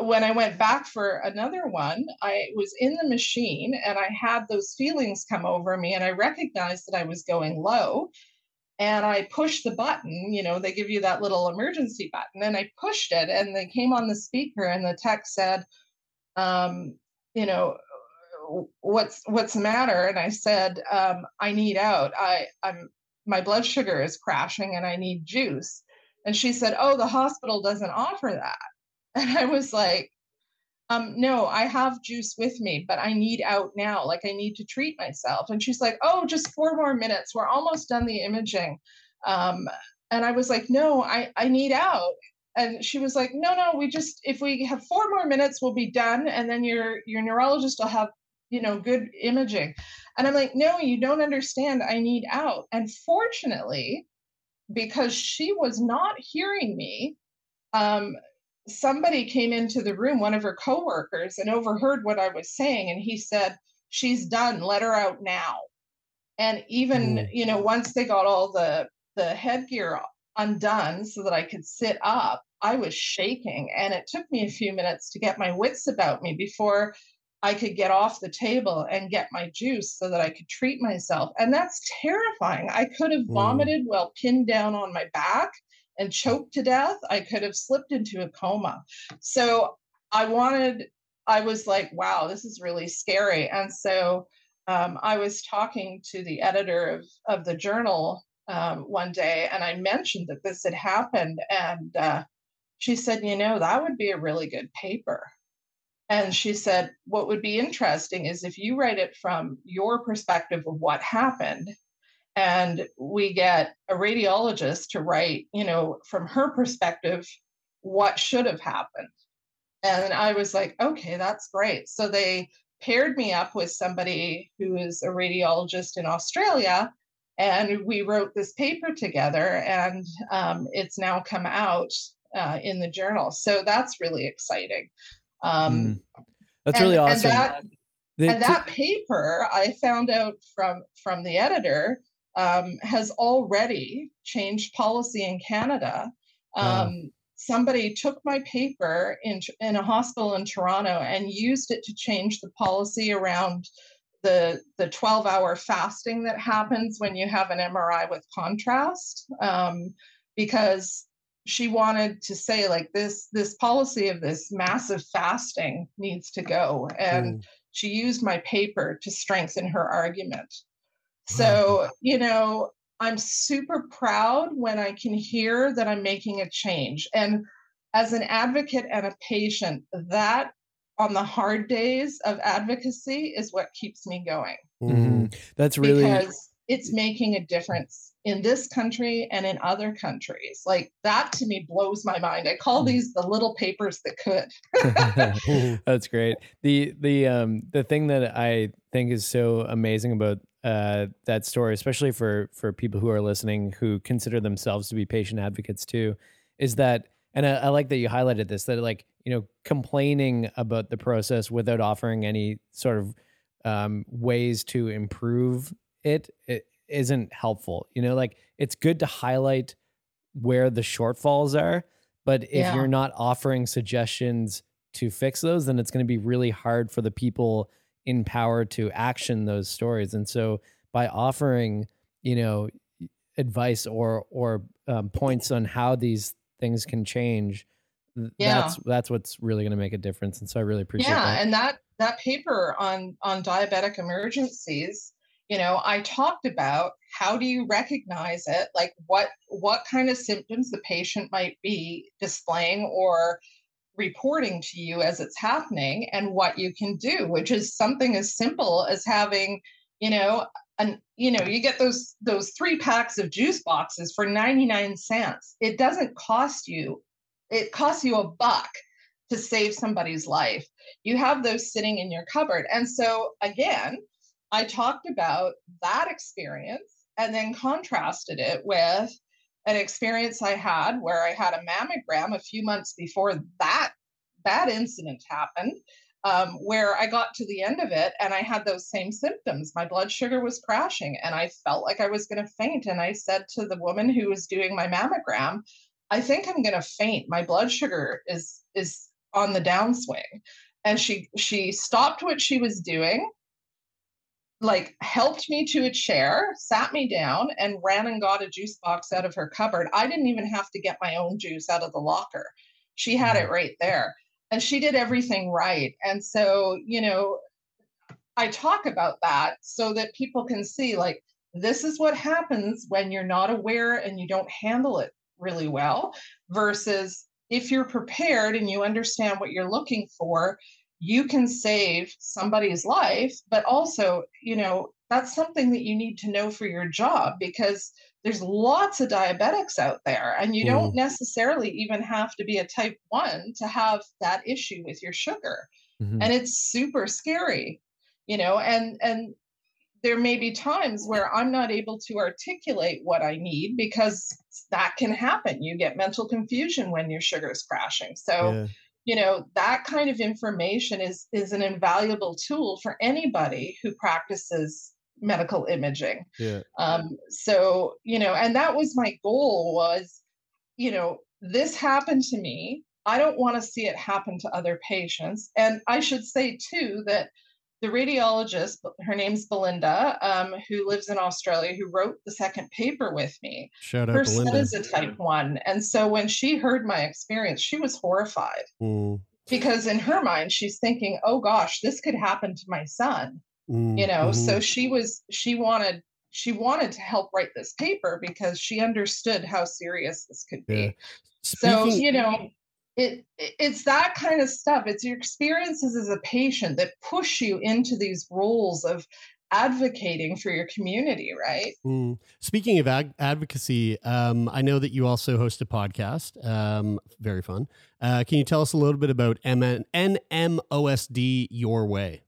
when I went back for another one, I was in the machine and I had those feelings come over me and I recognized that I was going low. And I pushed the button, you know, they give you that little emergency button, and I pushed it and they came on the speaker and the tech said, um, you know, what's what's the matter? And I said, um, I need out. I I'm my blood sugar is crashing and I need juice. And she said, Oh, the hospital doesn't offer that. And I was like, um, no, I have juice with me, but I need out now. Like I need to treat myself. And she's like, oh, just four more minutes. We're almost done the imaging. Um, and I was like, no, I, I need out. And she was like, no, no, we just if we have four more minutes, we'll be done. And then your your neurologist will have, you know, good imaging. And I'm like, no, you don't understand. I need out. And fortunately, because she was not hearing me, um, somebody came into the room, one of her coworkers, and overheard what I was saying. And he said, She's done, let her out now. And even, mm. you know, once they got all the the headgear undone so that I could sit up, I was shaking. And it took me a few minutes to get my wits about me before I could get off the table and get my juice so that I could treat myself. And that's terrifying. I could have mm. vomited mm. while pinned down on my back and choked to death, I could have slipped into a coma. So I wanted, I was like, wow, this is really scary. And so um, I was talking to the editor of, of the journal um, one day and I mentioned that this had happened. And uh, she said, you know, that would be a really good paper. And she said, what would be interesting is if you write it from your perspective of what happened and we get a radiologist to write you know from her perspective what should have happened. And i was like okay that's great. So they paired me up with somebody who is a radiologist in australia and we wrote this paper together and um, it's now come out uh, in the journal. So that's really exciting. Um, mm. that's and, really awesome. and that, the, and that paper i found out from from the editor um, has already changed policy in Canada. Um, Somebody took my paper in, in a hospital in Toronto and used it to change the policy around the the 12 hour fasting that happens when you have an MRI with contrast um, because she wanted to say like this this policy of this massive fasting needs to go and mm. she used my paper to strengthen her argument so, you know, I'm super proud when I can hear that I'm making a change. And as an advocate and a patient, that on the hard days of advocacy is what keeps me going. Mm-hmm. That's really because it's making a difference in this country and in other countries. Like that to me blows my mind. I call mm. these the little papers that could. That's great. The the um the thing that I think is so amazing about uh, that story, especially for for people who are listening who consider themselves to be patient advocates too, is that, and I, I like that you highlighted this that like you know complaining about the process without offering any sort of um, ways to improve it, it isn't helpful. You know, like it's good to highlight where the shortfalls are, but if yeah. you're not offering suggestions to fix those, then it's going to be really hard for the people in power to action those stories. And so by offering, you know, advice or or um, points on how these things can change, Yeah. that's that's what's really going to make a difference. And so I really appreciate yeah that. and that that paper on on diabetic emergencies you know i talked about how do you recognize it like what what kind of symptoms the patient might be displaying or reporting to you as it's happening and what you can do which is something as simple as having you know and you know you get those those three packs of juice boxes for 99 cents. It doesn't cost you it costs you a buck to save somebody's life. You have those sitting in your cupboard. And so again i talked about that experience and then contrasted it with an experience i had where i had a mammogram a few months before that that incident happened um, where I got to the end of it and I had those same symptoms. My blood sugar was crashing and I felt like I was going to faint. And I said to the woman who was doing my mammogram, I think I'm going to faint. My blood sugar is is on the downswing. And she she stopped what she was doing, like helped me to a chair, sat me down, and ran and got a juice box out of her cupboard. I didn't even have to get my own juice out of the locker. She had it mm-hmm. right there and she did everything right. And so, you know, I talk about that so that people can see like this is what happens when you're not aware and you don't handle it really well versus if you're prepared and you understand what you're looking for, you can save somebody's life, but also, you know, that's something that you need to know for your job because there's lots of diabetics out there and you don't Mm. necessarily even have to be a type 1 to have that issue with your sugar Mhm. and it's super scary you know and and there may be times where i'm not able to articulate what i need because that can happen you get mental confusion when your sugar is crashing so Yeah. You know that kind of information is is an invaluable tool for anybody who practices medical imaging. Yeah. um, so you know and that was my goal was you know this happened to me. I don't want to see it happen to other patients. And i should say too that the radiologist her name's belinda um, who lives in australia who wrote the second paper with me Shout out her son Belinda. is a type 1 and so when she heard my experience she was horrified because in her mind she's thinking oh gosh this could happen to my son mm, you know so mhm. she was she wanted she wanted to help write this paper because she understood how serious this could be Yeah. so you know it it- it's that kind of stuff it's your experiences as a patient that push you into these roles of advocating for your community right Mm. Speaking of advocacy, um, I know that you also host a podcast. Um, very fun. Uh, can you tell us a little bit about M- NMOSD Your Way?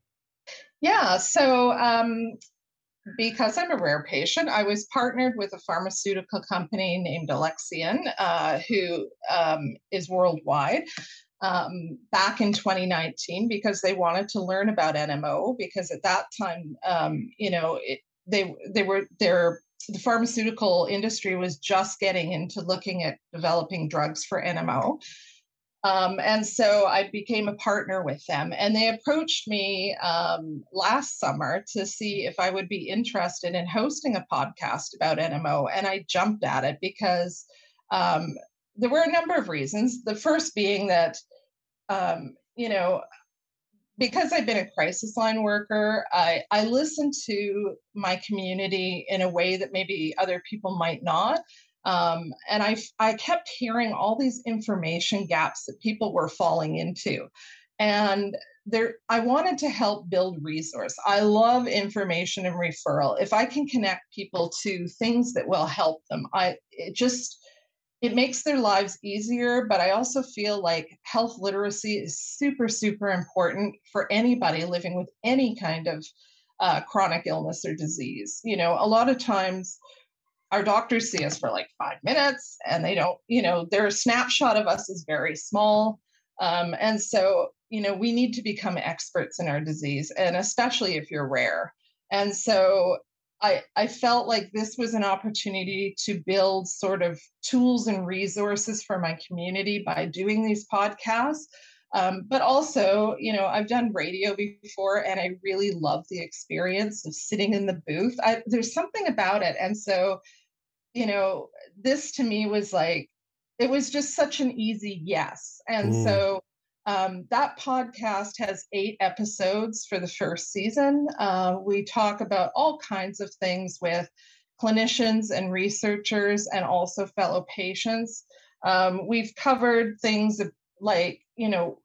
Yeah. So, um, because I'm a rare patient, I was partnered with a pharmaceutical company named Alexion, uh, who um, is worldwide. Um, back in 2019, because they wanted to learn about NMO, because at that time, um, you know, it, they they were their the pharmaceutical industry was just getting into looking at developing drugs for NMO. Um, and so I became a partner with them. And they approached me um, last summer to see if I would be interested in hosting a podcast about NMO. And I jumped at it because um, there were a number of reasons. The first being that, um, you know, because I've been a crisis line worker, I, I listen to my community in a way that maybe other people might not. Um, and I, I kept hearing all these information gaps that people were falling into. And there, I wanted to help build resource. I love information and referral. If I can connect people to things that will help them, I it just it makes their lives easier but i also feel like health literacy is super super important for anybody living with any kind of uh, chronic illness or disease you know a lot of times our doctors see us for like five minutes and they don't you know their snapshot of us is very small um, and so you know we need to become experts in our disease and especially if you're rare and so I, I felt like this was an opportunity to build sort of tools and resources for my community by doing these podcasts. Um, but also, you know, I've done radio before and I really love the experience of sitting in the booth. I, there's something about it. And so you know, this to me was like, it was just such an easy yes. And Mm. so um, that podcast has eight episodes for the first season. Uh, we talk about all kinds of things with clinicians and researchers and also fellow patients. Um, we've covered things like, you know,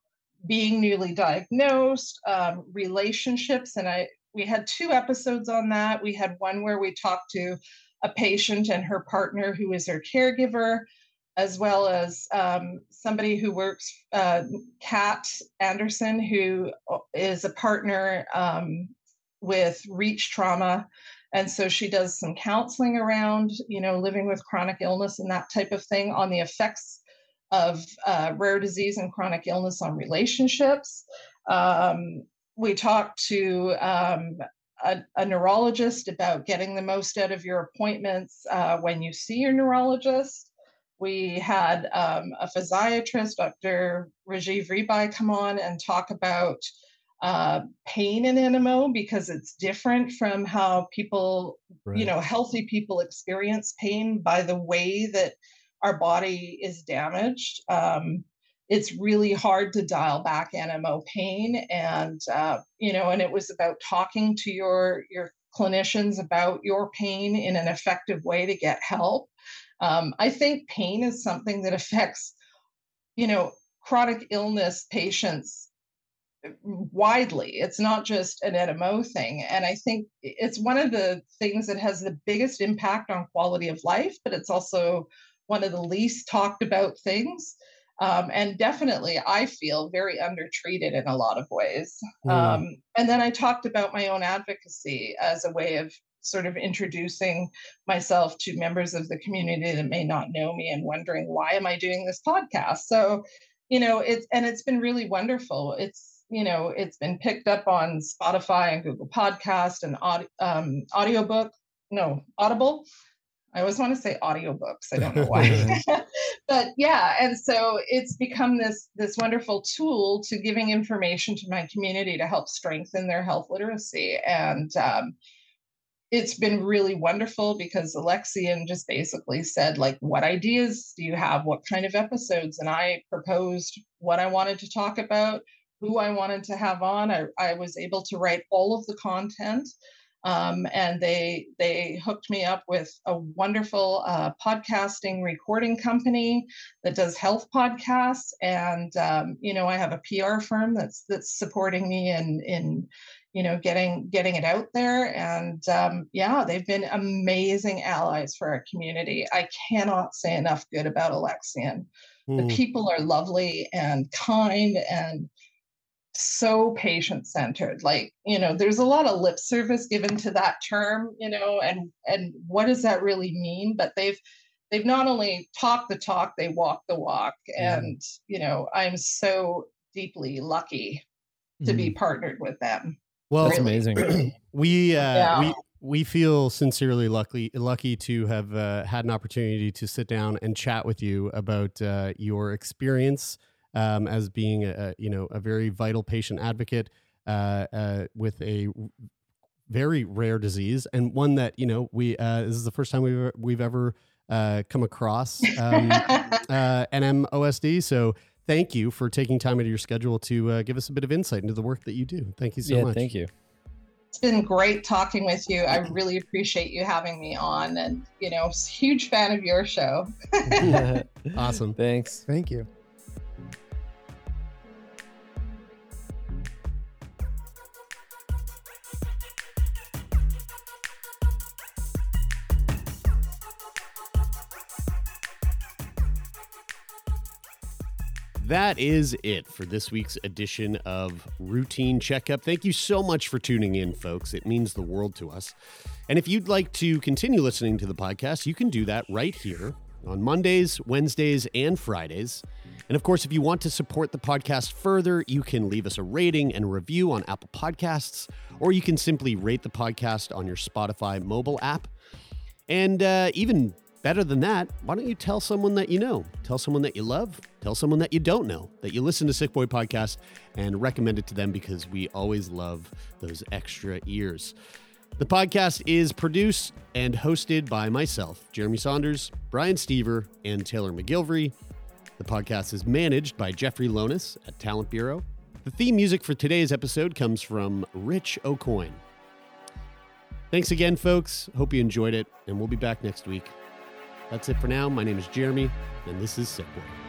being newly diagnosed, um, relationships, and I we had two episodes on that. We had one where we talked to a patient and her partner who is her caregiver, as well as um, somebody who works, uh, Kat Anderson, who is a partner um, with Reach Trauma. And so she does some counseling around, you know, living with chronic illness and that type of thing on the effects of uh, rare disease and chronic illness on relationships. Um, we talked to um, a, a, neurologist about getting the most out of your appointments uh, when you see your neurologist. We had um, a physiatrist, Dr. Rajiv Rebai, come on and talk about uh, pain in NMO because it's different from how people, right. you know, healthy people experience pain by the way that our body is damaged. Um, it's really hard to dial back NMO pain, and uh, you know, and it was about talking to your your clinicians about your pain in an effective way to get help. Um, I think pain is something that affects, you know, chronic illness patients widely. It's not just an NMO thing. And I think it's one of the things that has the biggest impact on quality of life, but it's also one of the least talked about things. Um, and definitely, I feel very undertreated in a lot of ways. Mm. Um, and then I talked about my own advocacy as a way of sort of introducing myself to members of the community that may not know me and wondering why am I doing this podcast. So, you know, it's and it's been really wonderful. It's you know, it's been picked up on Spotify and Google Podcast and um, audiobook, no, Audible. I always want to say audiobooks. I don't know why. but yeah, and so it's become this this wonderful tool to giving information to my community to help strengthen their health literacy. And um, it's been really wonderful because Alexion just basically said, like, what ideas do you have? What kind of episodes? And I proposed what I wanted to talk about, who I wanted to have on. I, I was able to write all of the content. Um, and they they hooked me up with a wonderful uh, podcasting recording company that does health podcasts, and um, you know I have a PR firm that's that's supporting me in in you know getting getting it out there, and um, yeah, they've been amazing allies for our community. I cannot say enough good about Alexion. Mm. The people are lovely and kind and so patient centered like you know there's a lot of lip service given to that term you know and and what does that really mean but they've they've not only talked the talk they walk the walk and you know i'm so deeply lucky to mm. be partnered with them well that's amazing we uh yeah. we we feel sincerely lucky lucky to have uh, had an opportunity to sit down and chat with you about uh, your experience um, as being a, you know a very vital patient advocate uh, uh, with a very rare disease and one that you know we uh, this is the first time we've we've ever uh, come across um, uh, NMOSD. So thank you for taking time out of your schedule to uh, give us a bit of insight into the work that you do. Thank you so yeah, much. Thank you. It's been great talking with you. I really appreciate you having me on, and you know, huge fan of your show. awesome. Thanks. Thank you. That is it for this week's edition of Routine Checkup. Thank you so much for tuning in, folks. It means the world to us. And if you'd like to continue listening to the podcast, you can do that right here on Mondays, Wednesdays, and Fridays. And of course, if you want to support the podcast further, you can leave us a rating and review on Apple Podcasts, or you can simply rate the podcast on your Spotify mobile app. And uh, even better than that, why don't you tell someone that you know? Tell someone that you love. Tell someone that you don't know that you listen to Sick Boy Podcast and recommend it to them because we always love those extra ears. The podcast is produced and hosted by myself, Jeremie Saunders, Brian Stever, and Taylor MacGillivary. The podcast is managed by Jeffrey Lonis at Talent Bureau. The theme music for today's episode comes from Rich Aucoin. Thanks again, folks. Hope you enjoyed it, and we'll be back next week. That's it for now. My name is Jeremie, and this is Sickboy.